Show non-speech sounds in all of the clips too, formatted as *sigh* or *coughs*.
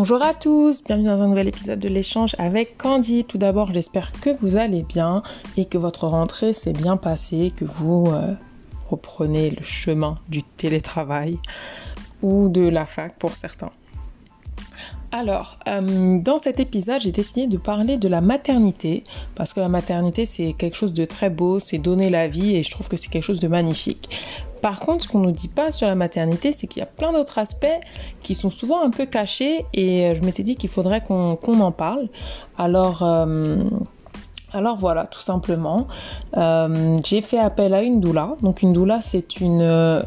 Bonjour à tous, bienvenue dans un nouvel épisode de l'échange avec Candy. Tout d'abord, j'espère que vous allez bien et que votre rentrée s'est bien passée, que vous euh, reprenez le chemin du télétravail ou de la fac pour certains. Alors, euh, dans cet épisode, j'ai décidé de parler de la maternité, parce que la maternité, c'est quelque chose de très beau, c'est donner la vie, et je trouve que c'est quelque chose de magnifique. Par contre, ce qu'on ne nous dit pas sur la maternité, c'est qu'il y a plein d'autres aspects qui sont souvent un peu cachés, et je m'étais dit qu'il faudrait qu'on en parle. Alors... Euh, alors voilà, tout simplement, euh, j'ai fait appel à une doula. Donc une doula, c'est une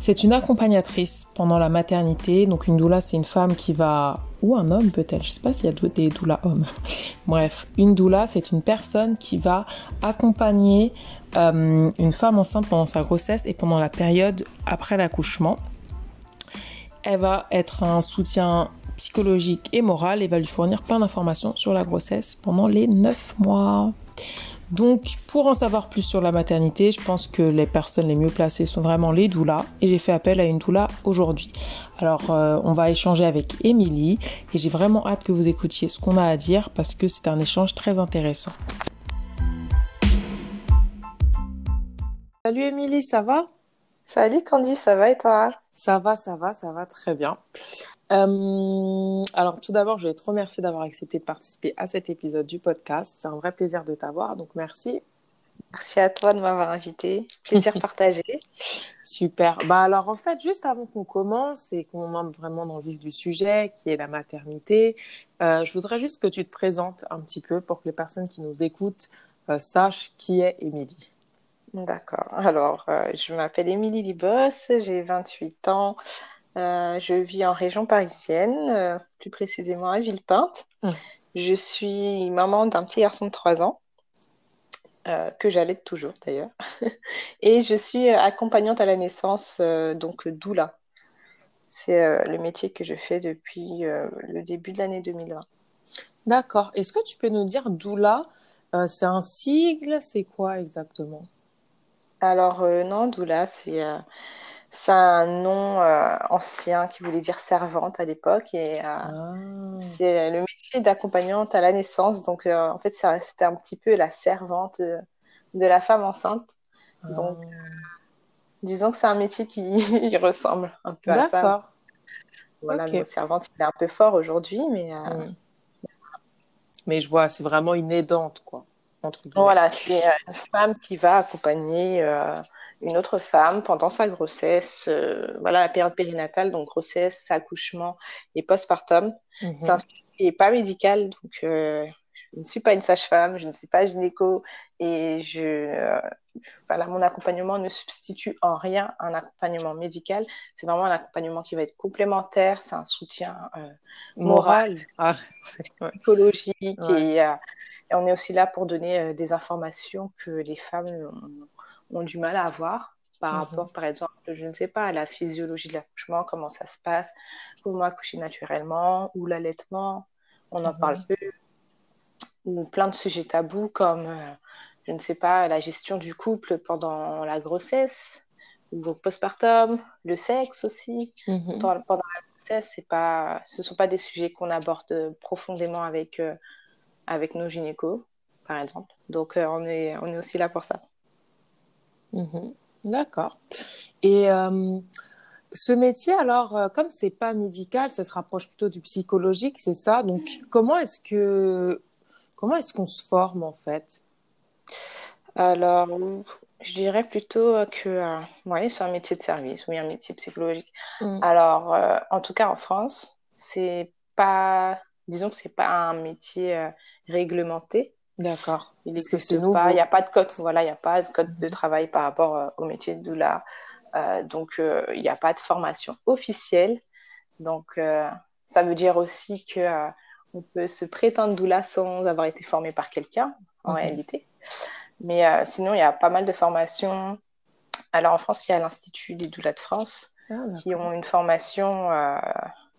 c'est une accompagnatrice pendant la maternité. Donc une doula, c'est une femme qui va ou un homme peut-être, je sais pas s'il y a des doulas hommes. *laughs* Bref, une doula, c'est une personne qui va accompagner euh, une femme enceinte pendant sa grossesse et pendant la période après l'accouchement. Elle va être un soutien psychologique et moral et va lui fournir plein d'informations sur la grossesse pendant les 9 mois. Donc, pour en savoir plus sur la maternité, je pense que les personnes les mieux placées sont vraiment les doulas et j'ai fait appel à une doula aujourd'hui. Alors, euh, on va échanger avec Émilie et j'ai vraiment hâte que vous écoutiez ce qu'on a à dire parce que c'est un échange très intéressant. Salut Émilie, ça va? Salut Candy, ça va et toi? Ça va, ça va, ça va très bien. Euh, alors tout d'abord, je vais te remercier d'avoir accepté de participer à cet épisode du podcast. C'est un vrai plaisir de t'avoir, donc merci. Merci à toi de m'avoir invité. Plaisir *laughs* partagé. Super. Bah alors en fait, juste avant qu'on commence et qu'on entre vraiment dans le vif du sujet, qui est la maternité, euh, je voudrais juste que tu te présentes un petit peu pour que les personnes qui nous écoutent euh, sachent qui est Émilie. D'accord. Alors, je m'appelle Émilie Libos, j'ai 28 ans. Euh, je vis en région parisienne, euh, plus précisément à Villepinte. Hum. Je suis maman d'un petit garçon de 3 ans, euh, que j'allais toujours d'ailleurs. *laughs* Et je suis accompagnante à la naissance, donc doula. C'est le métier que je fais depuis le début de l'année 2020. D'accord. Est-ce que tu peux nous dire doula C'est un sigle? C'est quoi exactement? Alors non, doula, c'est c'est un nom euh, ancien qui voulait dire servante à l'époque et euh, ah. c'est le métier d'accompagnante à la naissance. Donc euh, en fait, c'était un petit peu la servante de la femme enceinte. Donc ah. disons que c'est un métier qui *laughs* ressemble un peu à ça. D'accord. Voilà, le mot servante, il est un peu fort aujourd'hui, mais. Mais je vois, c'est vraiment une aidante, quoi. Voilà, c'est une femme qui va accompagner une autre femme pendant sa grossesse, euh, voilà la période périnatale, donc grossesse, accouchement et postpartum. Mhm. C'est un sujet qui n'est pas médical, donc euh, je ne suis pas une sage-femme, je ne suis pas gynéco et je, euh, voilà, mon accompagnement ne substitue en rien un accompagnement médical. C'est vraiment un accompagnement qui va être complémentaire, c'est un soutien moral, ah, psychologique et, et, on est aussi là pour donner des informations que les femmes ont ont du mal à avoir par mhm. rapport, par exemple, je ne sais pas, à la physiologie de l'accouchement, comment ça se passe, comment accoucher naturellement, ou l'allaitement, on n'en parle mhm. plus, ou plein de sujets tabous comme, euh, je ne sais pas, la gestion du couple pendant la grossesse, ou postpartum, le sexe aussi, mhm. pendant, la grossesse, pas, ce ne sont pas des sujets qu'on aborde profondément avec, euh, avec nos gynécos, par exemple. Donc, euh, on, est, on est aussi là pour ça. Mhm. D'accord. Et euh, ce métier, alors, euh, comme c'est pas médical, ça se rapproche plutôt du psychologique, c'est ça? Donc, comment est-ce que comment est-ce qu'on se forme en fait? Alors, je dirais plutôt que euh, oui, c'est un métier de service, oui, un métier psychologique. Mm. Alors, en tout cas en France, c'est pas, disons que c'est pas un métier réglementé. D'accord. Il n'existe pas, il n'y a pas de code, voilà, il n'y a pas de code de travail par rapport euh, au métier de doula. Euh, donc, euh, il n'y a pas de formation officielle. Donc, ça veut dire aussi que on peut se prétendre doula sans avoir été formé par quelqu'un, en réalité. Mais sinon, il y a pas mal de formations. Alors, en France, il y a l'Institut des doulas de France ah, qui ont une formation,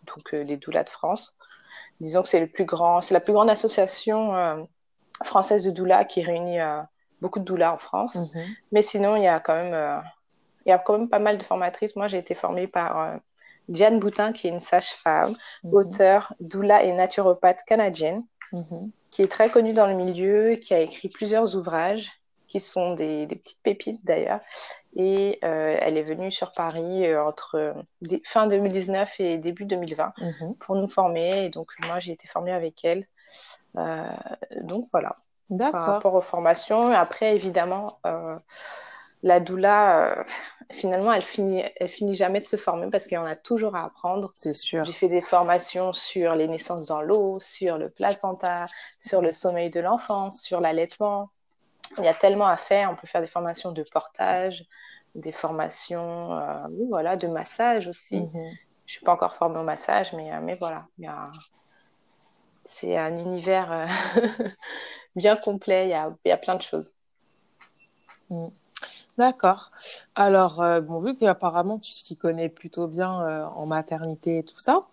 donc des doulas de France. Disons que c'est le plus grand, c'est la plus grande association française de doula qui réunit euh, beaucoup de doulas en France. Mhm. Mais sinon, il y a quand même, euh, il y a quand même pas mal de formatrices. Moi, j'ai été formée par euh, Diane Boutin, qui est une sage-femme, mhm. auteure, doula et naturopathe canadienne, mhm. qui est très connue dans le milieu, qui a écrit plusieurs ouvrages, qui sont des, petites pépites d'ailleurs. Et euh, elle est venue sur Paris euh, entre fin 2019 et début 2020 mhm. pour nous former. Et donc, moi, j'ai été formée avec elle. donc, voilà. Par rapport aux formations. Après, évidemment, la doula, euh, finalement, elle finit, elle finit jamais de se former parce qu'il y en a toujours à apprendre. C'est sûr. J'ai fait des formations sur les naissances dans l'eau, sur le placenta, sur le sommeil de l'enfant, sur l'allaitement. Il y a tellement à faire. On peut faire des formations de portage, des formations, euh, voilà, de massage aussi. Je mhm. Je suis pas encore formée au massage, mais, euh, mais voilà, c'est un univers *laughs* bien complet. Il y a, il y a plein de choses. Mm. D'accord. Alors, euh, bon, vu que apparemment tu t'y connais plutôt bien euh, en maternité et tout ça,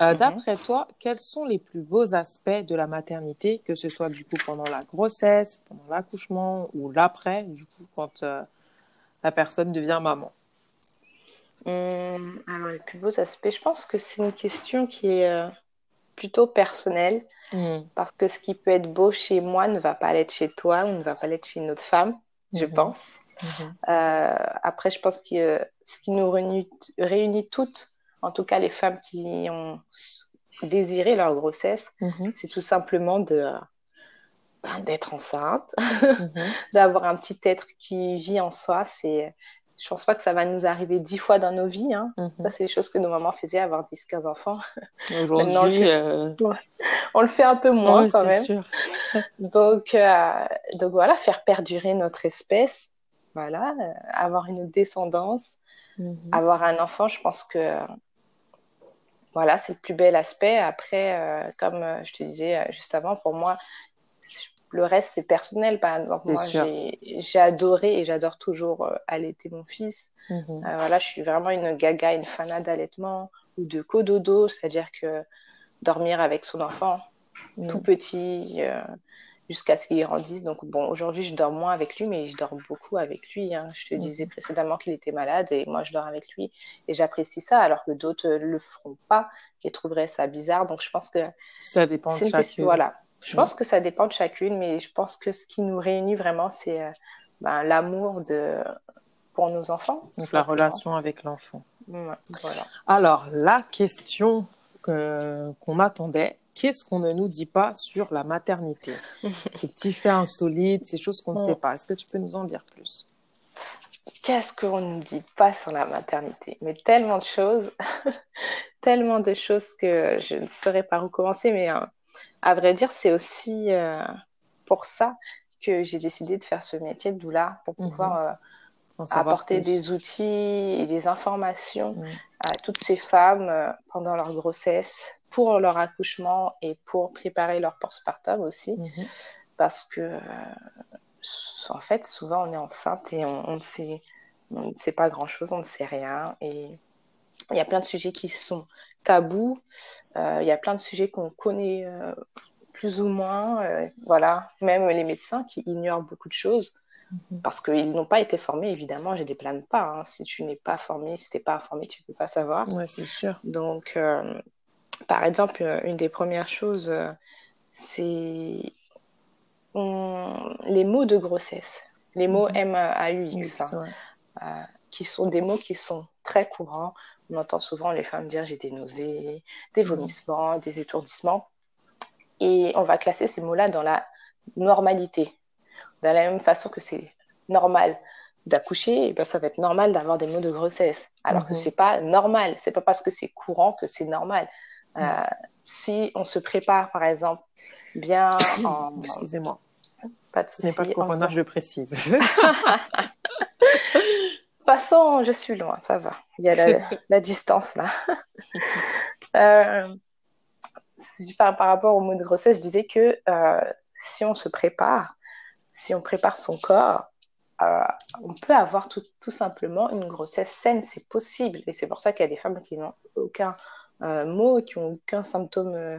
euh, mhm. d'après toi, quels sont les plus beaux aspects de la maternité, que ce soit du coup pendant la grossesse, pendant l'accouchement ou l'après, du coup, quand la personne devient maman? Hum, Alors, les plus beaux aspects, je pense que c'est une question qui est plutôt personnelle, mmh. parce que ce qui peut être beau chez moi ne va pas l'être chez toi ou ne va pas l'être chez une autre femme, je mmh. pense. Euh, après, je pense que ce qui nous réunit, toutes, en tout cas les femmes qui ont désiré leur grossesse, mhm. c'est tout simplement de ben, d'être enceinte, mhm. *laughs* d'avoir un petit être qui vit en soi. C'est, je pense pas que ça va nous arriver dix fois dans nos vies. Hein. Ça, c'est les choses que nos mamans faisaient, avoir 10-15 enfants. Aujourd'hui, euh, *laughs* on le fait un peu moins quand même. Sûr. *laughs* donc, euh, donc voilà, faire perdurer notre espèce, voilà, euh, avoir une descendance, mhm. avoir un enfant, je pense que voilà, c'est le plus bel aspect. Après, euh, comme euh, je te disais juste avant, pour moi, le reste, c'est personnel. Par exemple, moi, j'ai adoré et j'adore toujours allaiter mon fils. Mhm. voilà, je suis vraiment une gaga, une fanade d'allaitement ou de cododo, c'est-à-dire que dormir avec son enfant tout petit, jusqu'à ce qu'il grandisse. Donc, bon, aujourd'hui, je dors moins avec lui, mais je dors beaucoup avec lui. Hein. Je te mhm. disais précédemment qu'il était malade et moi, je dors avec lui et j'apprécie ça, alors que d'autres ne le feront pas et trouveraient ça bizarre. Donc, je pense que. Ça dépend de chacune. Voilà. Je pense que ça dépend de chacune, mais je pense que ce qui nous réunit vraiment, c'est euh, ben, l'amour de pour nos enfants. Donc, la relation avec l'enfant. voilà. Alors, la question qu'on m'attendait, qu'est-ce qu'on ne nous dit pas sur la maternité *laughs* Ces petits faits insolites, ces choses qu'on ne sait pas. Est-ce que tu peux nous en dire plus? Qu'est-ce qu'on ne dit pas sur la maternité? Mais tellement de choses, *laughs* tellement de choses que je ne saurais pas où commencer. Mais euh, à vrai dire, c'est aussi euh, pour ça que j'ai décidé de faire ce métier de doula, pour mhm. pouvoir euh, apporter des outils et des informations mhm. à toutes ces femmes pendant leur grossesse, pour leur accouchement et pour préparer leur postpartum aussi. Mhm. Parce que, euh, en fait, souvent on est enceinte et on, ne, sait, on ne sait pas grand-chose, on ne sait rien. Et il y a plein de sujets qui sont tabous. Euh, il y a plein de sujets qu'on connaît euh, plus ou moins. voilà, même les médecins qui ignorent beaucoup de choses. Mhm. Parce qu'ils n'ont pas été formés, évidemment, je ne plains pas. Hein. Si tu n'es pas formé, si tu n'es pas informé, tu ne peux pas savoir. Oui, c'est sûr. Donc, par exemple, euh, une des premières choses, euh, c'est les mots de grossesse, les mots M-A-U-X, mhm. hein, euh, qui sont des mots qui sont très courants. On entend souvent les femmes dire j'ai des nausées, des mhm. vomissements, des étourdissements. Et on va classer ces mots-là dans la normalité. De la même façon que c'est normal d'accoucher, ben ça va être normal d'avoir des mots de grossesse. Alors que que mhm. c'est pas normal. C'est pas parce que c'est courant que c'est normal. Euh, si on se prépare, par exemple, bien *coughs* en... Excusez-moi. Pas de Ce n'est pas le corona, je précise. *laughs* Passons, je suis loin, ça va. Il y a la, *laughs* distance là. *laughs* euh, par, par, rapport au mot de grossesse, je disais que euh, si on se prépare, si on prépare son corps, euh, on peut avoir tout, tout, simplement une grossesse saine, c'est possible. Et c'est pour ça qu'il y a des femmes qui n'ont aucun euh, mots qui n'ont aucun symptôme euh,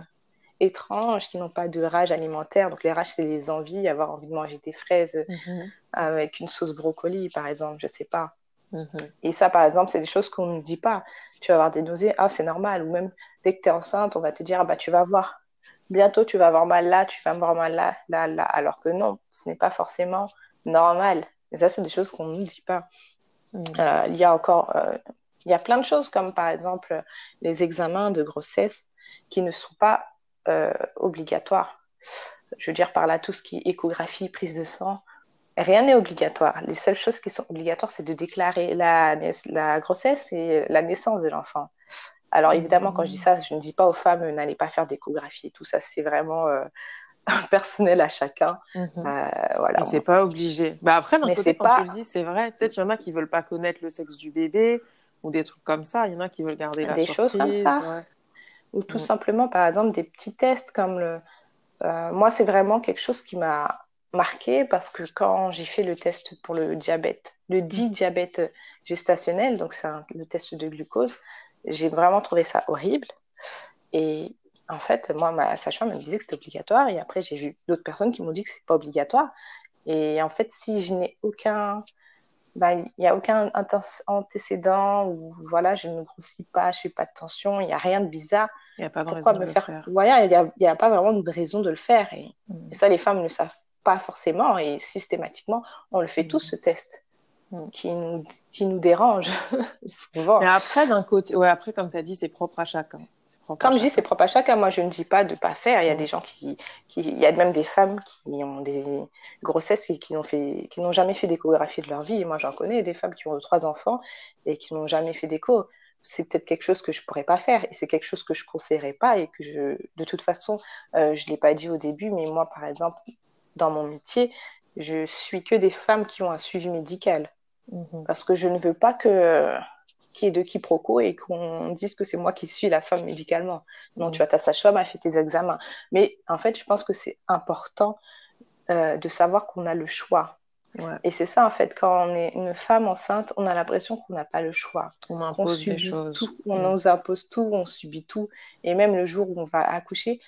étrange, qui n'ont pas de rage alimentaire. Donc les rages, c'est les envies, avoir envie de manger des fraises mhm. avec une sauce brocoli, par exemple, je sais pas. Mhm. Et ça, par exemple, c'est des choses qu'on ne dit pas. Tu vas avoir des nausées, ah, c'est normal. Ou même dès que tu es enceinte, on va te dire, ah, bah, tu vas voir. Bientôt, tu vas avoir mal là, tu vas avoir mal là, là, là. Alors que non, ce n'est pas forcément normal. Et ça, c'est des choses qu'on ne nous dit pas. Mhm. Euh, il y a encore, euh, il y a plein de choses comme par exemple les examens de grossesse qui ne sont pas euh, obligatoires. Je veux dire par là tout ce qui est échographie, prise de sang, Rien n'est obligatoire. Les seules choses qui sont obligatoires, c'est de déclarer la, la, grossesse et la naissance de l'enfant. Alors évidemment, quand je dis ça, je ne dis pas aux femmes n'allez pas faire d'échographie. Tout ça, c'est vraiment euh, *laughs* personnel à chacun. Mhm. Euh, voilà. c'est pas obligé. Bah après, d'un côté, quand tu le dis, c'est vrai. Peut-être il y en a qui veulent pas connaître le sexe du bébé ou des trucs comme ça. Il y en a qui veulent garder la des choses comme ça. Ou tout mm. simplement, par exemple, des petits tests comme le. Euh, moi, c'est vraiment quelque chose qui m'a marqué parce que quand j'ai fait le test pour le diabète, le dit diabète gestationnel, donc c'est le test de glucose, j'ai vraiment trouvé ça horrible. Et en fait, moi, ma sage-femme me disait que c'était obligatoire. Et après, j'ai vu d'autres personnes qui m'ont dit que c'est pas obligatoire. Et en fait, si je n'ai aucun, ben, il n'y a aucun antécédent ou voilà, je ne grossis pas, je fais pas de tension, il n'y a rien de bizarre. Il n'y a pas de Pourquoi me faire, Voilà, il n'y a, a, pas vraiment de raison de le faire. Et, mm. et ça, les femmes ne savent pas forcément et systématiquement, on le fait tous mm. ce test mm. qui nous, qui nous dérange *laughs* souvent. Mais après, d'un côté, ouais, après, comme tu as dit, c'est propre à chacun. Comme je dis, c'est propre à chacun. Moi, je ne dis pas de ne pas faire. Il y a mm. des gens qui, qui, il y a même des femmes qui ont des grossesses et qui n'ont fait, qui n'ont jamais fait d'échographie de leur vie. moi, j'en connais des femmes qui ont trois enfants et qui n'ont jamais fait d'écho. C'est peut-être quelque chose que je pourrais pas faire et c'est quelque chose que je conseillerais pas et que je, de toute façon, euh, je l'ai pas dit au début, mais moi, par exemple, dans mon métier, je suis que des femmes qui ont un suivi médical. Mhm. Parce que je ne veux pas que qu'il y ait de quiproquos et qu'on dise que c'est moi qui suis la femme médicalement. Non, tu as ta sage-femme, elle fait tes examens. Mais en fait, je pense que c'est important euh, de savoir qu'on a le choix. Et c'est ça, en fait, quand on est une femme enceinte, on a l'impression qu'on n'a pas le choix. On impose des choses. Tout. On mhm. nous impose tout, on subit tout. Et même le jour où on va accoucher,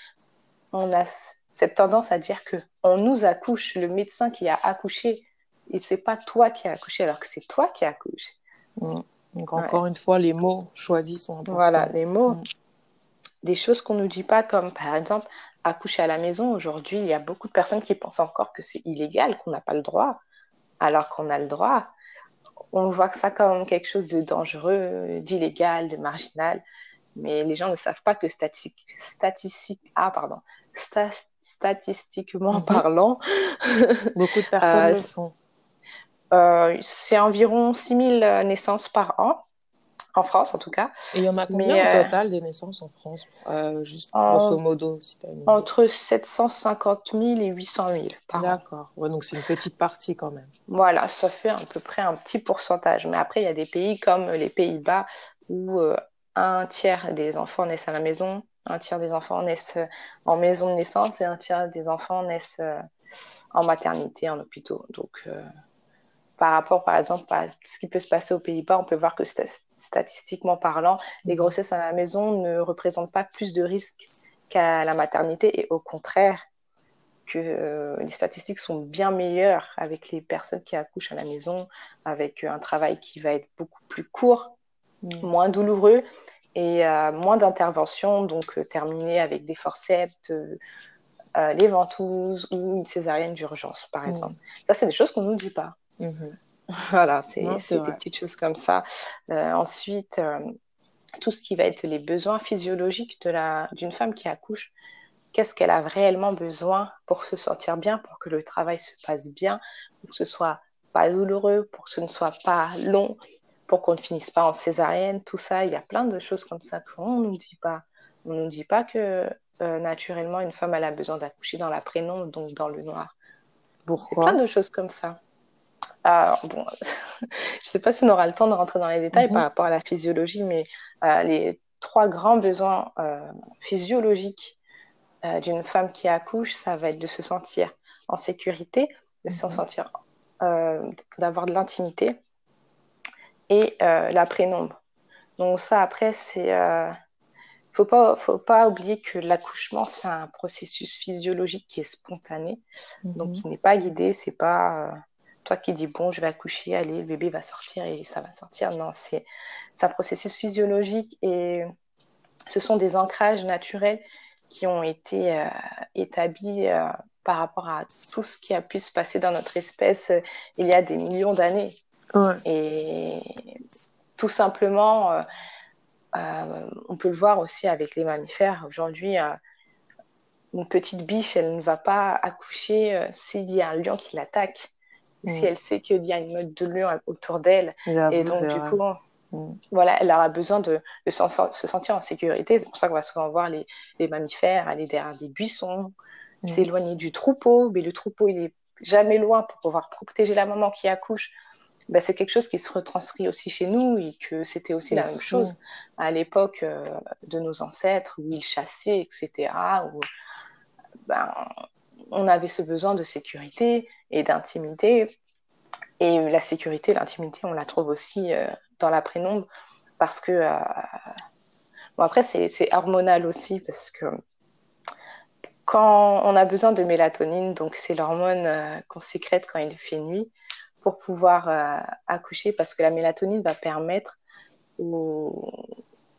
on a cette tendance à dire que on nous accouche, le médecin qui a accouché, et c'est pas toi qui as accouché, alors que c'est toi qui accouches. Mm. Donc encore une fois, les mots choisis sont importants. Voilà, les mots. Mm. Des choses qu'on nous dit pas, comme par exemple accoucher à la maison. Aujourd'hui, il y a beaucoup de personnes qui pensent encore que c'est illégal, qu'on n'a pas le droit, alors qu'on a le droit. On voit que ça comme quelque chose de dangereux, d'illégal, de marginal. Mais les gens ne savent pas que statistique, statistique, ah, pardon, statistiquement mhm. parlant. *laughs* Beaucoup de personnes euh, le font. Euh, c'est environ 6000 naissances par an, en France en tout cas. Et il y en a combien au euh, total des naissances en France Juste grosso modo. entre 750 000 et 800 000 par an. D'accord, ouais, donc c'est une petite partie quand même. Voilà, ça fait à peu près un petit pourcentage. Mais après, il y a des pays comme les Pays-Bas où un tiers des enfants naissent à la maison, un tiers des enfants naissent euh, en maison de naissance et un tiers des enfants naissent euh, en maternité, en hôpitaux. Donc, euh, par rapport, par exemple, à ce qui peut se passer aux Pays-Bas, on peut voir que statistiquement parlant, les mhm. grossesses à la maison ne représentent pas plus de risques qu'à la maternité et au contraire, que les statistiques sont bien meilleures avec les personnes qui accouchent à la maison, avec un travail qui va être beaucoup plus court, mhm. moins douloureux et euh, moins d'interventions, donc euh, terminées avec des forceps, euh, les ventouses ou une césarienne d'urgence, par mmh. exemple. Ça, c'est des choses qu'on ne nous dit pas. Mmh. *laughs* voilà, c'est des petites choses comme ça. ensuite, tout ce qui va être les besoins physiologiques d'une femme qui accouche. Qu'est-ce qu'elle a réellement besoin pour se sentir bien, pour que le travail se passe bien, pour que ce soit pas douloureux, pour que ce ne soit pas long, pour qu'on ne finisse pas en césarienne, tout ça. Il y a plein de choses comme ça qu'on ne nous dit pas. On ne nous dit pas que euh, naturellement, une femme elle a besoin d'accoucher dans la prénom, donc dans le noir. Pourquoi? Plein de choses comme ça. Alors, bon, *laughs* je ne sais pas si on aura le temps de rentrer dans les détails mhm. par rapport à la physiologie, mais euh, les trois grands besoins euh, physiologiques d'une femme qui accouche, ça va être de se sentir en sécurité, de se mhm. sentir, d'avoir de l'intimité, et euh, la prénombre. Donc ça, après, c'est... Euh, faut pas, faut pas oublier que l'accouchement, c'est un processus physiologique qui est spontané, donc mhm. qui n'est pas guidé, c'est pas... Toi qui dis bon, je vais accoucher, allez, le bébé va sortir et ça va sortir. Non, c'est un processus physiologique et ce sont des ancrages naturels qui ont été euh, établis euh, par rapport à tout ce qui a pu se passer dans notre espèce euh, il y a des millions d'années. Et tout simplement, on peut le voir aussi avec les mammifères. Aujourd'hui, une petite biche, elle ne va pas accoucher s'il y a un lion qui l'attaque, ou si mm. elle sait qu'il y a une meute de lions autour d'elle. Et donc, du coup, Mm. Voilà, elle aura besoin de, se sentir en sécurité. C'est pour ça qu'on va souvent voir les, mammifères aller derrière des buissons, mm. s'éloigner du troupeau. Mais le troupeau, il est jamais loin pour pouvoir protéger la maman qui accouche. Ben, c'est quelque chose qui se retranscrit aussi chez nous et que c'était aussi la même chose à l'époque euh, de nos ancêtres où ils chassaient, etc. Où ben, on avait ce besoin de sécurité et d'intimité. Et la sécurité, l'intimité, on la trouve aussi euh, dans la prénombre parce que euh, bon après c'est hormonal aussi parce que quand on a besoin de mélatonine, donc c'est l'hormone euh, qu'on sécrète quand il fait nuit pour pouvoir accoucher parce que la mélatonine va permettre au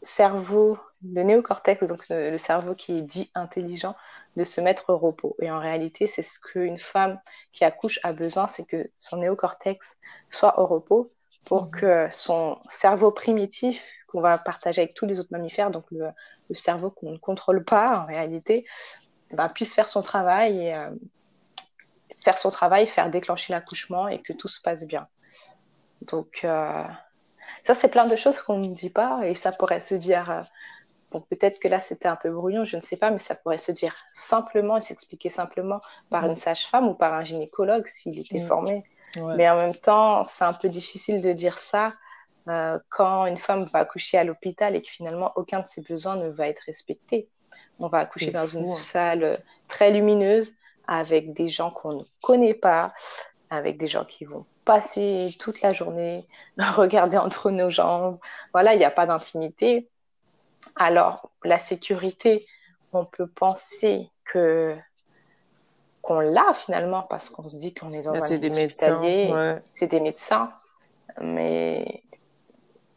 cerveau, le néocortex, donc le, cerveau qui est dit intelligent, de se mettre au repos. Et en réalité, c'est ce qu'une femme qui accouche a besoin, c'est que son néocortex soit au repos pour mhm. que son cerveau primitif, qu'on va partager avec tous les autres mammifères, donc le, cerveau qu'on ne contrôle pas en réalité, bah, puisse faire son travail et euh, faire son travail, faire déclencher l'accouchement et que tout se passe bien. Donc euh, ça, c'est plein de choses qu'on ne dit pas et ça pourrait se dire. Euh, bon, peut-être que là c'était un peu brouillon, je ne sais pas, mais ça pourrait se dire simplement et s'expliquer simplement par une sage-femme ou par un gynécologue s'il était formé. Mais en même temps, c'est un peu difficile de dire ça euh, quand une femme va accoucher à l'hôpital et que finalement aucun de ses besoins ne va être respecté. On va accoucher dans une hein. salle très lumineuse avec des gens qu'on ne connaît pas, avec des gens qui vont passer toute la journée, *laughs* regarder entre nos jambes. Voilà, il n'y a pas d'intimité. Alors, la sécurité, on peut penser que qu'on l'a finalement parce qu'on se dit qu'on est dans un c'est des médecins, c'est des médecins, mais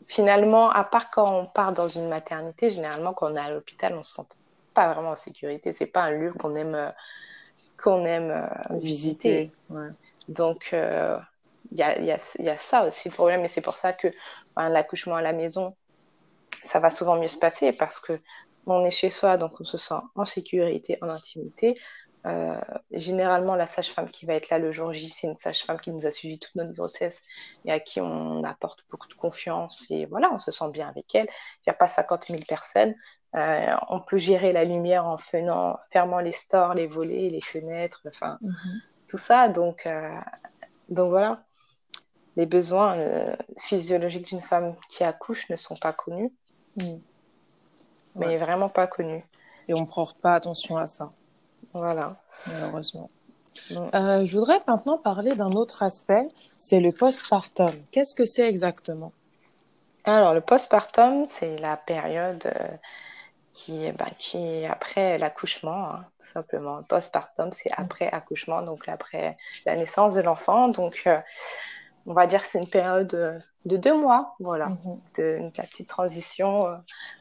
finalement, à part quand on part dans une maternité, généralement quand on est à l'hôpital, on se sent pas vraiment en sécurité. C'est pas un lieu qu'on aime qu'on aime euh, visiter. Donc euh, il y, a, y, a, y, a, ça aussi le problème, et c'est pour ça que ben, l'accouchement à la maison, ça va souvent mieux se passer parce que on est chez soi, donc on se sent en sécurité, en intimité. Euh, généralement, la sage-femme qui va être là le jour J, c'est une sage-femme qui nous a suivi toute notre grossesse et à qui on apporte beaucoup de confiance. Et voilà, on se sent bien avec elle. Il n'y a pas 50 000 personnes. Euh, on peut gérer la lumière en faisant, fermant les stores, les volets, les fenêtres, enfin, mhm. tout ça. Donc, euh, donc voilà, les besoins physiologiques d'une femme qui accouche ne sont pas connus, mhm. mais vraiment pas connus. Et on ne porte pas attention à ça. Voilà. Malheureusement. Euh, je voudrais maintenant parler d'un autre aspect, c'est le postpartum. Qu'est-ce que c'est exactement? Alors, le postpartum, c'est la période euh, qui, bah, qui est après l'accouchement, hein, tout simplement. Le postpartum, c'est mm. après accouchement, donc après la naissance de l'enfant. Donc, euh, on va dire que c'est une période de deux mois, voilà, mm-hmm. de, une petite transition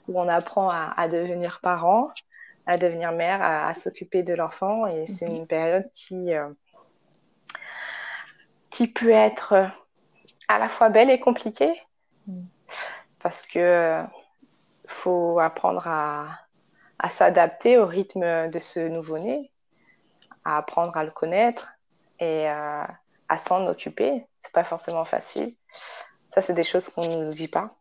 où on apprend à, à devenir parent à devenir mère, à, s'occuper de l'enfant. Et c'est mhm. une période qui, euh, qui peut être euh, à la fois belle et compliquée. Mhm. Parce que euh, faut apprendre à, à s'adapter au rythme de ce nouveau-né, à apprendre à le connaître et à s'en occuper. C'est pas forcément facile. Ça, c'est des choses qu'on ne nous dit pas.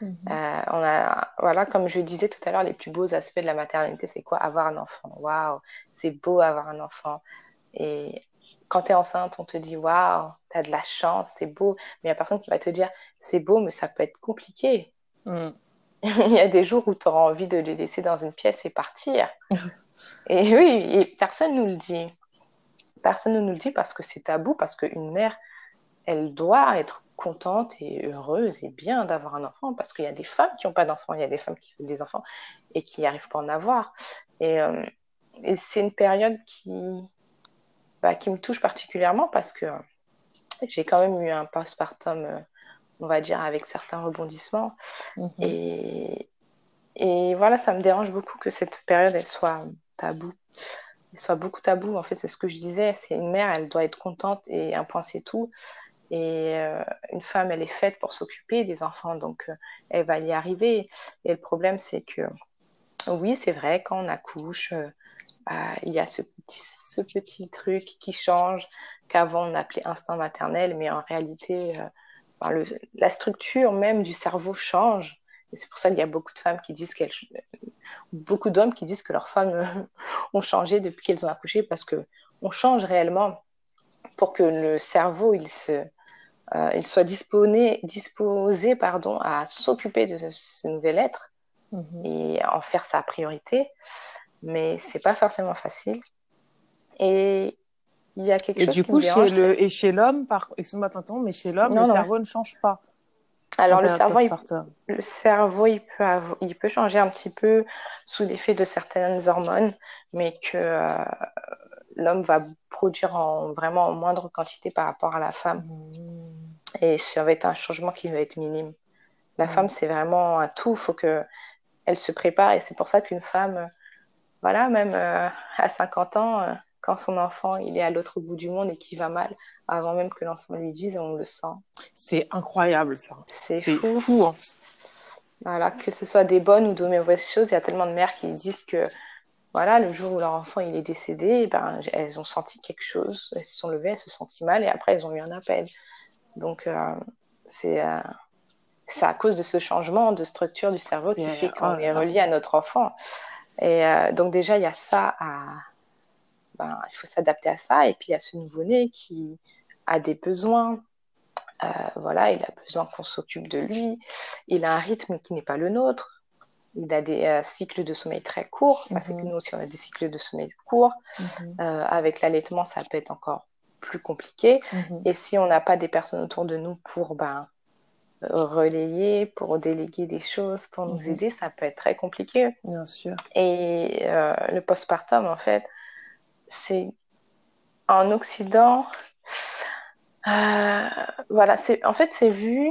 Mhm. Euh, on a, voilà, comme je disais tout à l'heure, les plus beaux aspects de la maternité, c'est quoi? Avoir un enfant. Waouh, c'est beau avoir un enfant. Et quand tu es enceinte, on te dit waouh, tu as de la chance, c'est beau. Mais il n'y a personne qui va te dire c'est beau, mais ça peut être compliqué. Mm. *laughs* il y a des jours où tu auras envie de les laisser dans une pièce et partir. *laughs* et oui, et personne ne nous le dit. Personne ne nous le dit parce que c'est tabou, parce qu'une mère, elle doit être contente et heureuse et bien d'avoir un enfant parce qu'il y a des femmes qui n'ont pas d'enfants, il y a des femmes qui veulent des enfants et qui n'arrivent pas à en avoir. Et, euh, et c'est une période qui, bah, qui me touche particulièrement parce que j'ai quand même eu un postpartum, euh, on va dire, avec certains rebondissements. Mhm. Et, et voilà, ça me dérange beaucoup que cette période, elle soit tabou. Soit beaucoup tabou. En fait, c'est ce que je disais. C'est une mère, elle doit être contente et un point, c'est tout. Et euh, une femme, elle est faite pour s'occuper des enfants, donc euh, elle va y arriver. Et le problème, c'est que, oui, c'est vrai, quand on accouche, bah, il y a ce petit, ce petit truc qui change qu'avant on appelait instinct maternel, mais en réalité, euh, la structure même du cerveau change. Et c'est pour ça qu'il y a beaucoup de femmes qui disent qu'elles, beaucoup d'hommes qui disent que leurs femmes euh, ont changé depuis qu'elles ont accouché, parce que on change réellement pour que le cerveau il se, euh, il soit disposé, disposé pardon, à s'occuper de ce nouvel être mhm. et en faire sa priorité. Mais c'est pas forcément facile. Et il y a quelque et chose du coup, chez le... et chez l'homme, par... excuse-moi mais chez l'homme, le cerveau ne change pas. Alors le cerveau, il... le cerveau, il peut, il peut changer un petit peu sous l'effet de certaines hormones, mais que euh, l'homme va produire en vraiment en moindre quantité par rapport à la femme. Mmh. Et ça va être un changement qui va être minime. La mmh. femme, c'est vraiment un tout. Il faut que elle se prépare, et c'est pour ça qu'une femme, voilà, même euh, à 50 ans euh, quand son enfant il est à l'autre bout du monde et qu'il va mal, avant même que l'enfant lui dise, on le sent. C'est incroyable ça. C'est fou. Hein. Voilà, que ce soit des bonnes ou de mauvaises choses, il y a tellement de mères qui disent que voilà, le jour où leur enfant il est décédé, eh ben, elles ont senti quelque chose, elles se sont levées, elles se sentent mal et après elles ont eu un appel. Donc euh, c'est euh, à cause de ce changement de structure du cerveau qui fait qu'on oh est relié à notre enfant. Et euh, donc déjà il y a ça à, ben, il faut s'adapter à ça. Et puis il y a ce nouveau-né qui a des besoins. Euh, voilà, il a besoin qu'on s'occupe de lui. Il a un rythme qui n'est pas le nôtre. Il a des euh, cycles de sommeil très courts. Ça fait que mhm. nous aussi, on a des cycles de sommeil courts. Mhm. Euh, avec l'allaitement, ça peut être encore plus compliqué. Mhm. Et si on n'a pas des personnes autour de nous pour ben, relayer, pour déléguer des choses, pour nous aider, ça peut être très compliqué. Bien sûr. Et le postpartum, en fait, c'est en Occident, euh, voilà, c'est en fait c'est vu,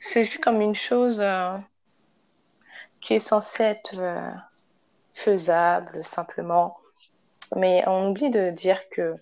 c'est vu comme une chose euh, qui est censée être euh, faisable simplement, mais on oublie de dire que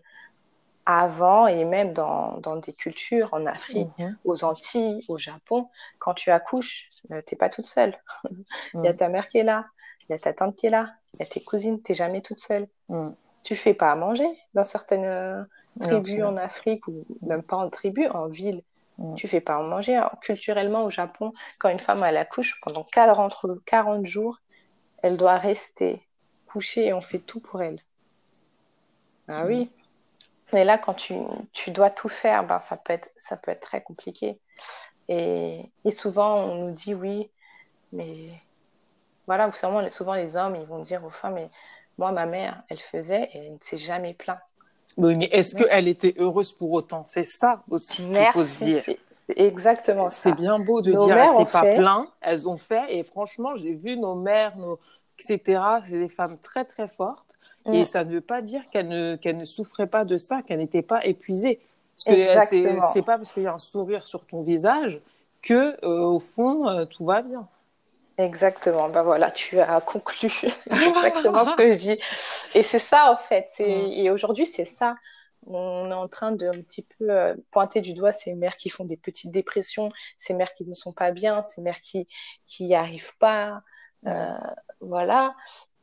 avant et même dans, dans des cultures en Afrique, mhm. aux Antilles, au Japon, quand tu accouches, tu n'es pas toute seule. *laughs* Il y a ta mère qui est là, il y a ta tante qui est là, il y a tes cousines, tu n'es jamais toute seule. Mm. Tu fais pas à manger dans certaines euh, tribus en Afrique ou même pas en tribu, en ville. Mm. Tu fais pas à manger. culturellement, au Japon, quand une femme elle accouche pendant 40, 40 jours, elle doit rester couchée et on fait tout pour elle. Ah oui. Mm. Mais là, quand tu, tu, dois tout faire, ben, ça, peut être, ça peut être très compliqué. Et, et souvent, on nous dit oui, mais voilà, souvent, souvent les hommes, ils vont dire aux femmes, mais moi, ma mère, elle faisait et elle ne s'est jamais plaint. Oui, mais est-ce qu'elle était heureuse pour autant? C'est ça aussi qu'il faut se dire. Exactement ça. C'est bien beau de dire, elle s'est pas plaint, elles ont fait. Et franchement, j'ai vu nos mères, nos, etc. C'est des femmes très, très fortes. Et mm. ça ne veut pas dire qu'elles ne, ne souffraient pas de ça, qu'elles n'étaient pas épuisées. Parce que c'est pas parce qu'il y a un sourire sur ton visage que, euh, au fond, euh, tout va bien. Exactement, ben voilà, tu as conclu *laughs* exactement ce *laughs* que je dis. Et c'est ça en fait, mm. et aujourd'hui c'est ça. On est en train de un petit peu euh, pointer du doigt ces mères qui font des petites dépressions, ces mères qui ne sont pas bien, ces mères qui qui n'y arrivent pas, euh, voilà,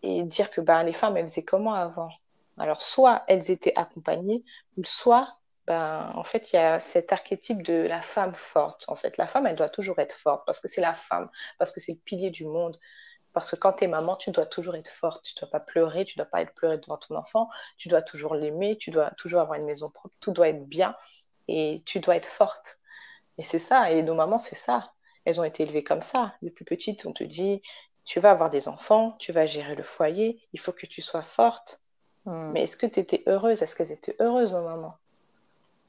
et dire que ben les femmes elles faisaient comment avant. Alors soit elles étaient accompagnées, ou soit ben, en fait, il y a cet archétype de la femme forte. En fait, la femme, elle doit toujours être forte parce que c'est la femme, parce que c'est le pilier du monde. Parce que quand tu es maman, tu dois toujours être forte. Tu ne dois pas pleurer, tu ne dois pas être pleurée devant ton enfant. Tu dois toujours l'aimer, tu dois toujours avoir une maison propre. Tout doit être bien et tu dois être forte. Et c'est ça. Et nos mamans, c'est ça. Elles ont été élevées comme ça. Depuis petite, on te dit, tu vas avoir des enfants, tu vas gérer le foyer, il faut que tu sois forte. Hmm. Mais est-ce que tu étais heureuse? Est-ce qu'elles étaient heureuses, nos mamans?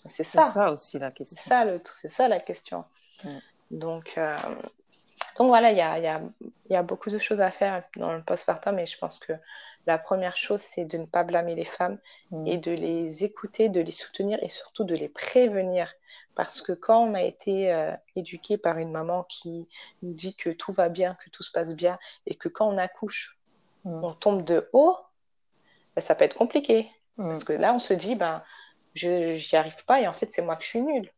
C'est ça. aussi la question. C'est ça, le, c'est ça la question. Donc, euh, donc voilà, il y a, y, a, y a, beaucoup de choses à faire dans le postpartum et je pense que la première chose, c'est de ne pas blâmer les femmes Mm. et de les écouter, de les soutenir et surtout de les prévenir. Parce que quand on a été euh, éduqué par une maman qui nous dit que tout va bien, que tout se passe bien, et que quand on accouche, Mm. on tombe de haut, ben, ça peut être compliqué. Mm. Parce que là, on se dit, ben, je n'y arrive pas et en fait, c'est moi que je suis nulle.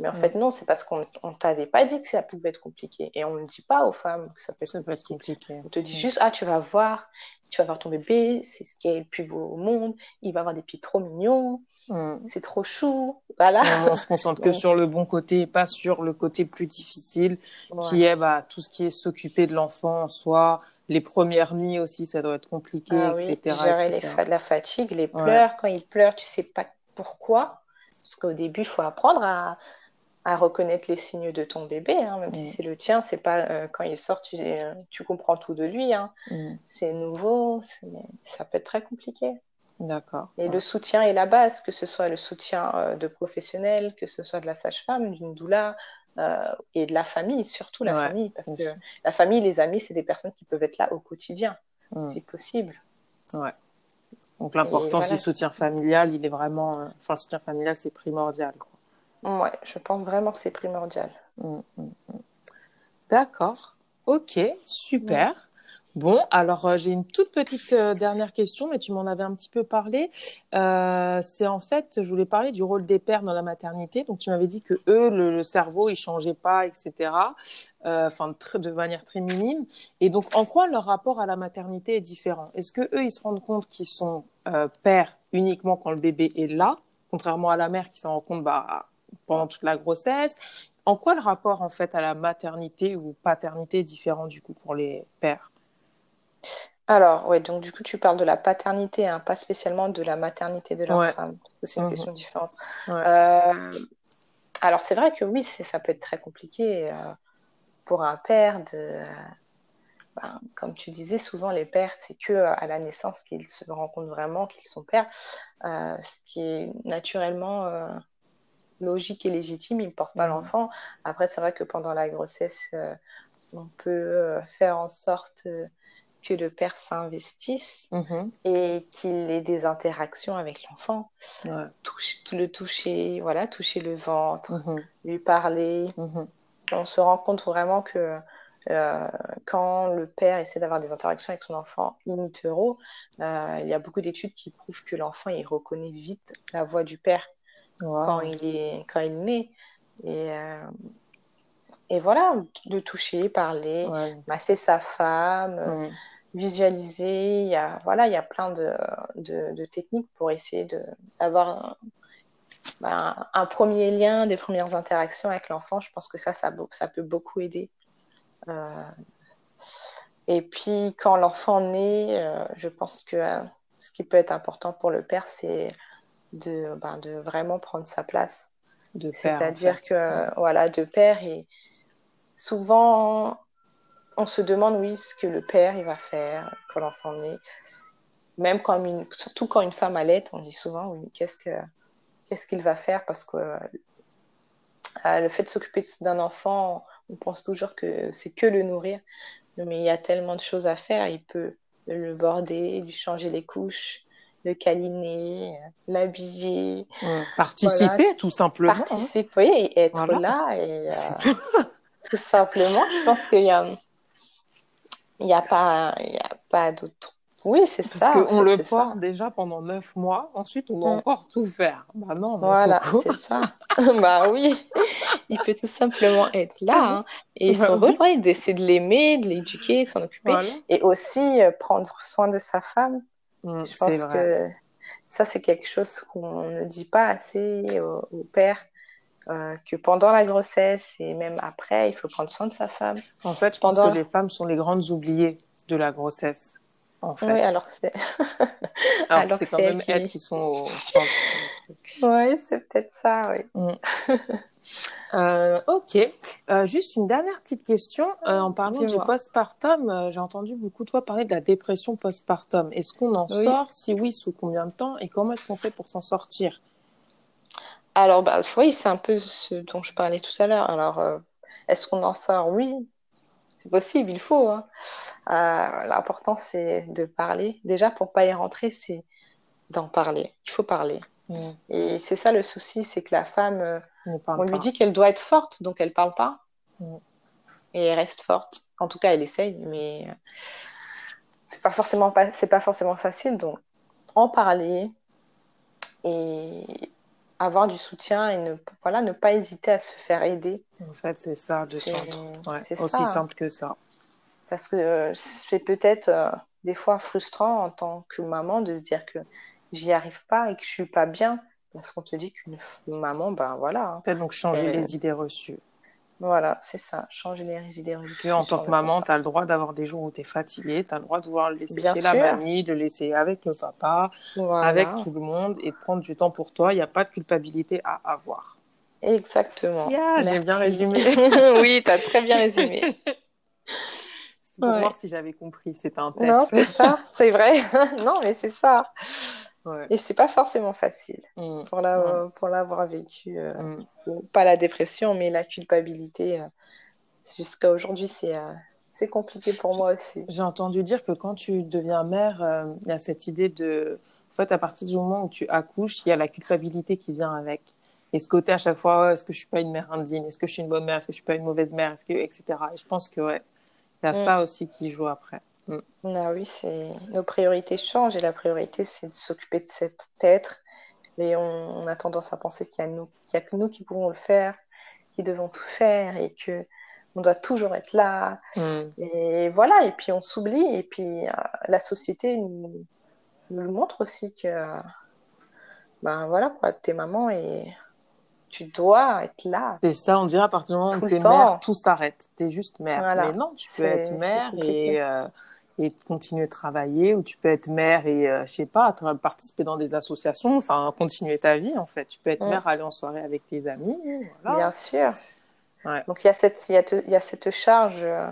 Mais en Mm. fait, non, c'est parce qu'on ne t'avait pas dit que ça pouvait être compliqué. Et on ne dit pas aux femmes que ça peut être Ça peut être compliqué. On te dit Mm. juste, ah, tu vas voir, tu vas voir ton bébé, c'est ce qui est le plus beau au monde, il va avoir des pieds trop mignons, Mm. c'est trop chou. Voilà. On se concentre que *laughs* sur le bon côté et pas sur le côté plus difficile Ouais. qui est bah, tout ce qui est s'occuper de l'enfant en soi. Les premières nuits aussi, ça doit être compliqué, Ah oui, etc. gérer les etc. fa- la fatigue, les pleurs. Quand il pleure, tu sais pas pourquoi? Parce qu'au début, il faut apprendre à, à reconnaître les signes de ton bébé. hein, même si Mm. c'est le tien, c'est pas euh, quand il sort, tu, euh, tu comprends tout de lui. hein. Mm. C'est nouveau, ça peut être très compliqué. D'accord. Et Ouais. le soutien est la base, que ce soit le soutien euh, de professionnels, que ce soit de la sage-femme, d'une doula euh, et de la famille, surtout la Ouais, famille, parce que sûr. la famille, les amis, c'est des personnes qui peuvent être là au quotidien, Mm. si possible. Ouais. Donc l'importance voilà. du soutien familial, il est vraiment, euh, enfin le soutien familial, c'est primordial. quoi. Ouais, je pense vraiment que c'est primordial. Mm, mm, mm. D'accord. Ok, super. Bon, alors euh, j'ai une toute petite euh, dernière question, mais tu m'en avais un petit peu parlé. Euh, c'est en fait, je voulais parler du rôle des pères dans la maternité. Donc tu m'avais dit que eux, le, le cerveau, il changeait pas, etc. Enfin, de manière très minime. Et donc, en quoi leur rapport à la maternité est différent? Est-ce que eux, ils se rendent compte qu'ils sont euh, pères uniquement quand le bébé est là, contrairement à la mère qui s'en rend compte bah, pendant toute la grossesse En quoi le rapport en fait à la maternité ou paternité est différent du coup pour les pères? Alors, ouais, donc du coup, tu parles de la paternité, hein, pas spécialement de la maternité de Ouais. femme, parce que c'est une Mhm. question différente. Ouais. Euh, alors, c'est vrai que oui, ça peut être très compliqué euh, pour un père de. Ben, comme tu disais, souvent les pères, c'est que euh, à la naissance qu'ils se rendent compte vraiment qu'ils sont pères, euh, ce qui est naturellement euh, logique et légitime, ils ne portent pas Mhm. l'enfant. Après, c'est vrai que pendant la grossesse, euh, on peut faire en sorte que le père s'investisse Mhm. et qu'il ait des interactions avec l'enfant, Ouais. le toucher, voilà, toucher le ventre, Mhm. lui parler. On se rend compte vraiment que euh, quand le père essaie d'avoir des interactions avec son enfant in utero, euh, il y a beaucoup d'études qui prouvent que l'enfant il reconnaît vite la voix du père Wow. quand il est quand il naît et euh, et voilà, de toucher, parler, Ouais. masser sa femme, visualiser. Il y a, voilà, il y a plein de, de, de techniques pour essayer d'avoir un, ben, un premier lien, des premières interactions avec l'enfant. Je pense que ça, ça peut beaucoup aider. Euh, et puis, quand l'enfant naît, euh, je pense que euh, ce qui peut être important pour le père, c'est de, ben, de vraiment prendre sa place. En C'est-à-dire fait. que, voilà, de père, et souvent, on se demande, oui, ce que le père, il va faire quand l'enfant naît. Même quand, une- surtout quand une femme allait, on dit souvent, oui, qu'est-ce que, qu'est-ce qu'il va faire? Parce que euh, le fait de s'occuper d'un enfant, on pense toujours que c'est que le nourrir. Mais il y a tellement de choses à faire. Il peut le border, lui changer les couches, le câliner, euh, l'habiller. Participer, Voilà. tout simplement. hein. participer et être Voilà. là. Et, euh, *laughs* tout. tout simplement, je pense qu'il y a, il y a pas, il y a pas d'autre. Oui, c'est Parce ça. en qu'on le ça. porte déjà pendant neuf mois, ensuite on doit Mm. encore tout faire. Bah non, Voilà, c'est ça. *laughs* Bah oui, il peut tout simplement être là. hein. Et Bah son oui. rôle, ouais, c'est de l'aimer, de l'éduquer, de s'en occuper. Voilà. Et aussi euh, prendre soin de sa femme. Mm, Je pense vrai. que ça, c'est quelque chose qu'on ne dit pas assez au, au père. euh, que pendant la grossesse et même après, il faut prendre soin de sa femme. En fait, je pense Pendant- que les femmes sont les grandes oubliées de la grossesse. En fait. Oui, alors c'est *laughs* Alors, alors c'est quand même elle qui- elles qui sont au centre. ouais, c'est peut-être ça, oui. *laughs* Euh, ok. Euh, juste une dernière petite question. Euh, en parlant du postpartum, euh, j'ai entendu beaucoup de fois parler de la dépression postpartum. Est-ce qu'on en Oui. sort? Si oui, sous combien de temps? Et comment est-ce qu'on fait pour s'en sortir? Alors, bah, oui, c'est un peu ce dont je parlais tout à l'heure. Alors, euh, est-ce qu'on en sort? Oui, c'est possible, il faut. Hein. Euh, l'important, c'est de parler. Déjà, pour pas y rentrer, c'est d'en parler. Il faut parler. Mm. Et c'est ça le souci, c'est que la femme, euh, on lui dit qu'elle doit être forte, donc elle parle pas. Mm. Et elle reste forte. En tout cas, elle essaye, mais euh, c'est pas forcément c'est pas forcément facile. Donc, en parler et avoir du soutien et ne, voilà, ne pas hésiter à se faire aider. En fait, c'est ça, de centre. c'est aussi simple que ça. Parce que euh, c'est peut-être euh, des fois frustrant en tant que maman de se dire que j'y arrive pas et que je suis pas bien parce qu'on te dit qu'une maman, ben voilà. Hein. Peut-être donc changer les idées reçues. Voilà, c'est ça, changer les idées reçues. en tant que maman, tu as le droit d'avoir des jours où tu es fatiguée, tu as le droit de voir le laisser chez la mamie, de laisser avec le papa, avec tout le monde et de prendre du temps pour toi. Il n'y a pas de culpabilité à avoir. Exactement. j'ai bien résumé. *laughs* oui, tu as très bien résumé. *laughs* C'est pour voir si j'avais compris. C'est un test. Non, c'est ça, *laughs* c'est vrai. *laughs* non, mais c'est ça. Et c'est pas forcément facile mmh. pour l'avoir vécu. Euh, mmh. Pas la dépression, mais la culpabilité. Euh, jusqu'à aujourd'hui, c'est euh, c'est compliqué pour moi aussi. J'ai entendu dire que quand tu deviens mère, il y a cette idée de. En fait, à partir du moment où tu accouches, il y a la culpabilité qui vient avec. Et ce côté à chaque fois, oh, est-ce que je suis pas une mère indigne? Est-ce que je suis une bonne mère? Est-ce que je suis pas une mauvaise mère? Est-ce que etc. Et je pense que ouais, il y a mmh. ça aussi qui joue après. Mm. Ah oui, nos priorités changent et la priorité c'est de s'occuper de cet être. Et on, a tendance à penser qu'il y a y a que nous qui pouvons le faire, qui devons tout faire et que on doit toujours être là. Mm. Et voilà, et puis on s'oublie et puis euh, la société nous, nous, montre aussi que ben voilà quoi, t'es maman et tu dois être là. C'est ça, on dirait à partir du moment où tu es mère, tout s'arrête. Tu es juste mère. Mais non, tu peux être mère et, euh, et continuer de travailler, ou tu peux être mère et, euh, je sais pas, participer dans des associations, enfin, continuer ta vie, en fait. Tu peux être mm. mère, aller en soirée avec tes amis. Bien sûr. Donc, il y, a cette, y a y a cette charge euh,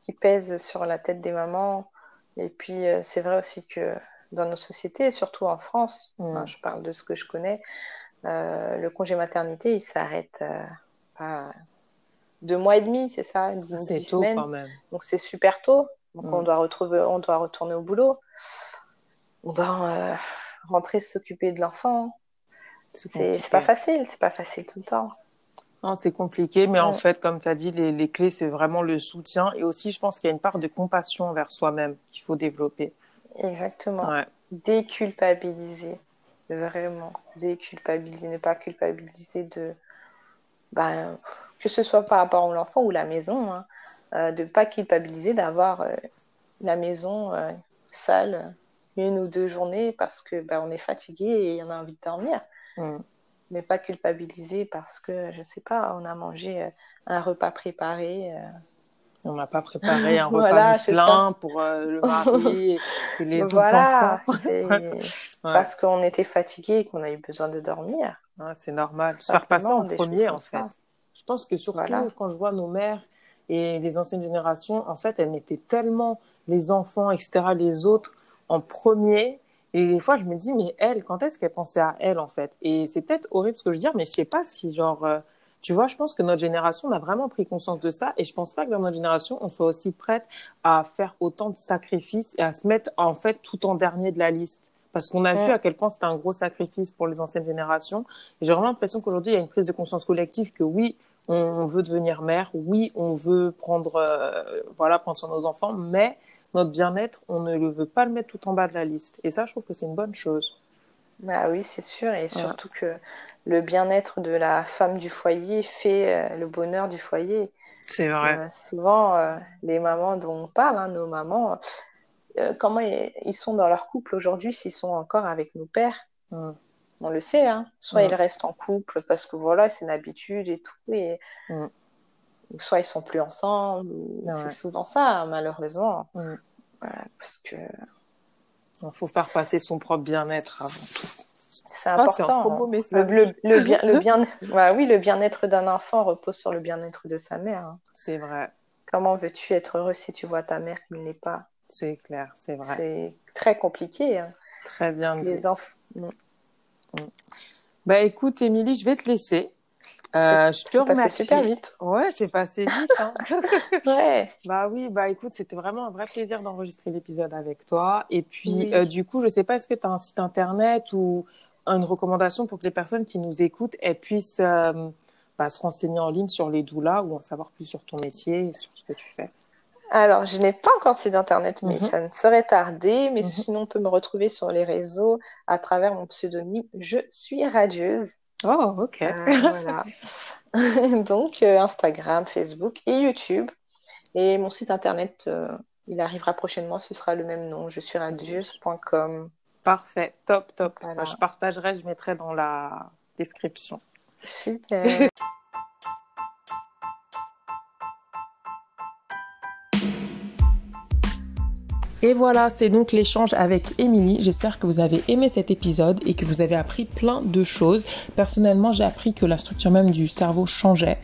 qui pèse sur la tête des mamans. Et puis, c'est vrai aussi que dans nos sociétés, surtout en France, mm. je parle de ce que je connais, euh, le congé maternité, il s'arrête euh, à deux mois et demi, c'est ça C'est tôt quand même. Donc c'est super tôt. Donc on, mm. doit retrouver, on doit retourner au boulot. On doit euh, rentrer s'occuper de l'enfant. C'est pas facile, c'est pas facile tout le temps. Non, c'est compliqué, mais en fait, comme tu as dit, les, les clés, c'est vraiment le soutien. Et aussi, je pense qu'il y a une part de compassion envers soi-même qu'il faut développer. Exactement. Déculpabiliser vraiment déculpabiliser, ne pas culpabiliser de, ben, que ce soit par rapport à l'enfant ou la maison, hein, euh, de ne pas culpabiliser d'avoir euh, la maison euh, sale une ou deux journées parce que ben, on est fatigué et on a envie de dormir. Mm. Mais pas culpabiliser parce que, je sais pas, on a mangé un repas préparé on n'a pas préparé un *laughs* repas voilà, pour euh, le mari et, *laughs* les voilà, enfants. *laughs* Parce qu'on était fatigué et qu'on a eu besoin de dormir. c'est normal. Se faire passer en premier, en fait. Je pense que surtout quand je vois nos mères et les anciennes générations, en fait, elles mettaient tellement les enfants, etc., les autres en premier. Et des fois, je me dis, mais elle, quand est-ce qu'elle pensait à elle, en fait? Et c'est peut-être horrible ce que je veux dire, mais je sais pas si, genre, euh, tu vois, je pense que notre génération a vraiment pris conscience de ça et je pense pas que dans notre génération, on soit aussi prête à faire autant de sacrifices et à se mettre en fait tout en dernier de la liste. Parce qu'on a vu à quel point c'était un gros sacrifice pour les anciennes générations. Et j'ai vraiment l'impression qu'aujourd'hui, il y a une prise de conscience collective que oui, on veut devenir mère, oui, on veut prendre, euh, voilà, prendre soin de nos enfants, mais notre bien-être, on ne le veut pas le mettre tout en bas de la liste. Et ça, je trouve que c'est une bonne chose. Bah oui, c'est sûr. Et surtout que le bien-être de la femme du foyer fait euh, le bonheur du foyer. C'est vrai. Euh, souvent, euh, les mamans dont on parle, hein, nos mamans, comment ils, sont dans leur couple aujourd'hui s'ils sont encore avec nos pères? Mm. On le sait, hein. soit ils restent en couple parce que voilà, c'est une habitude et tout, et... Mm. soit ils sont plus ensemble. C'est souvent ça, malheureusement. Mm. parce que. Il faut faire passer son propre bien-être avant tout. C'est ah, important. Hein. le, le, bien, le *laughs* bien, oui, le bien-être d'un enfant repose sur le bien-être de sa mère. Hein. C'est vrai. Comment veux-tu être heureux si tu vois ta mère qui ne l'est pas? C'est clair, c'est vrai. C'est très compliqué. Hein. Très bien dit. Les enfants. Mm. Bah écoute, Émilie, je vais te laisser. Euh, je te remercie. C'est super vite. Ouais, c'est passé vite. Hein. *laughs* ouais. *laughs* Bah oui, bah écoute, c'était vraiment un vrai plaisir d'enregistrer l'épisode avec toi. Et puis, euh, du coup, je sais pas, est-ce que tu as un site internet ou une recommandation pour que les personnes qui nous écoutent elles puissent euh, bah, se renseigner en ligne sur les doulas ou en savoir plus sur ton métier et sur ce que tu fais? Alors, je n'ai pas encore de site internet, mais mhm. ça ne serait tardé. Mais mhm. sinon, on peut me retrouver sur les réseaux à travers mon pseudonyme Je suis radieuse. Oh, ok. Euh, voilà. *laughs* Donc, euh, Instagram, Facebook et YouTube. Et mon site internet, euh, il arrivera prochainement, ce sera le même nom, je suis radieuse.com. Parfait, top, top. Je partagerai, je mettrai dans la description. Super. *laughs* Et voilà, c'est donc l'échange avec Émilie. J'espère que vous avez aimé cet épisode et que vous avez appris plein de choses. Personnellement, j'ai appris que la structure même du cerveau changeait.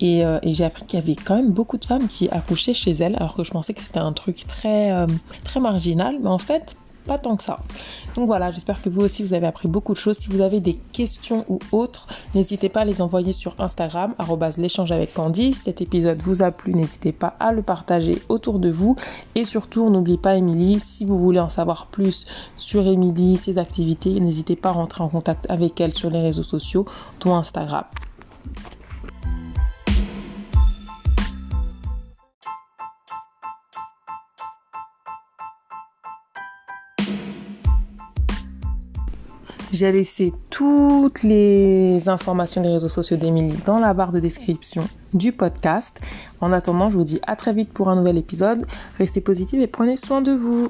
Et, euh, j'ai appris qu'il y avait quand même beaucoup de femmes qui accouchaient chez elles, alors que je pensais que c'était un truc très, euh, très marginal. Mais en fait, pas tant que ça. Donc voilà, j'espère que vous aussi vous avez appris beaucoup de choses. Si vous avez des questions ou autres, n'hésitez pas à les envoyer sur Instagram, l'échange avec Candy. Si cet épisode vous a plu, n'hésitez pas à le partager autour de vous. Et surtout, n'oubliez pas Émilie, si vous voulez en savoir plus sur Émilie, ses activités, n'hésitez pas à rentrer en contact avec elle sur les réseaux sociaux, dont Instagram. J'ai laissé toutes les informations des réseaux sociaux d'Emilie dans la barre de description du podcast. En attendant, je vous dis à très vite pour un nouvel épisode. Restez positifs et prenez soin de vous.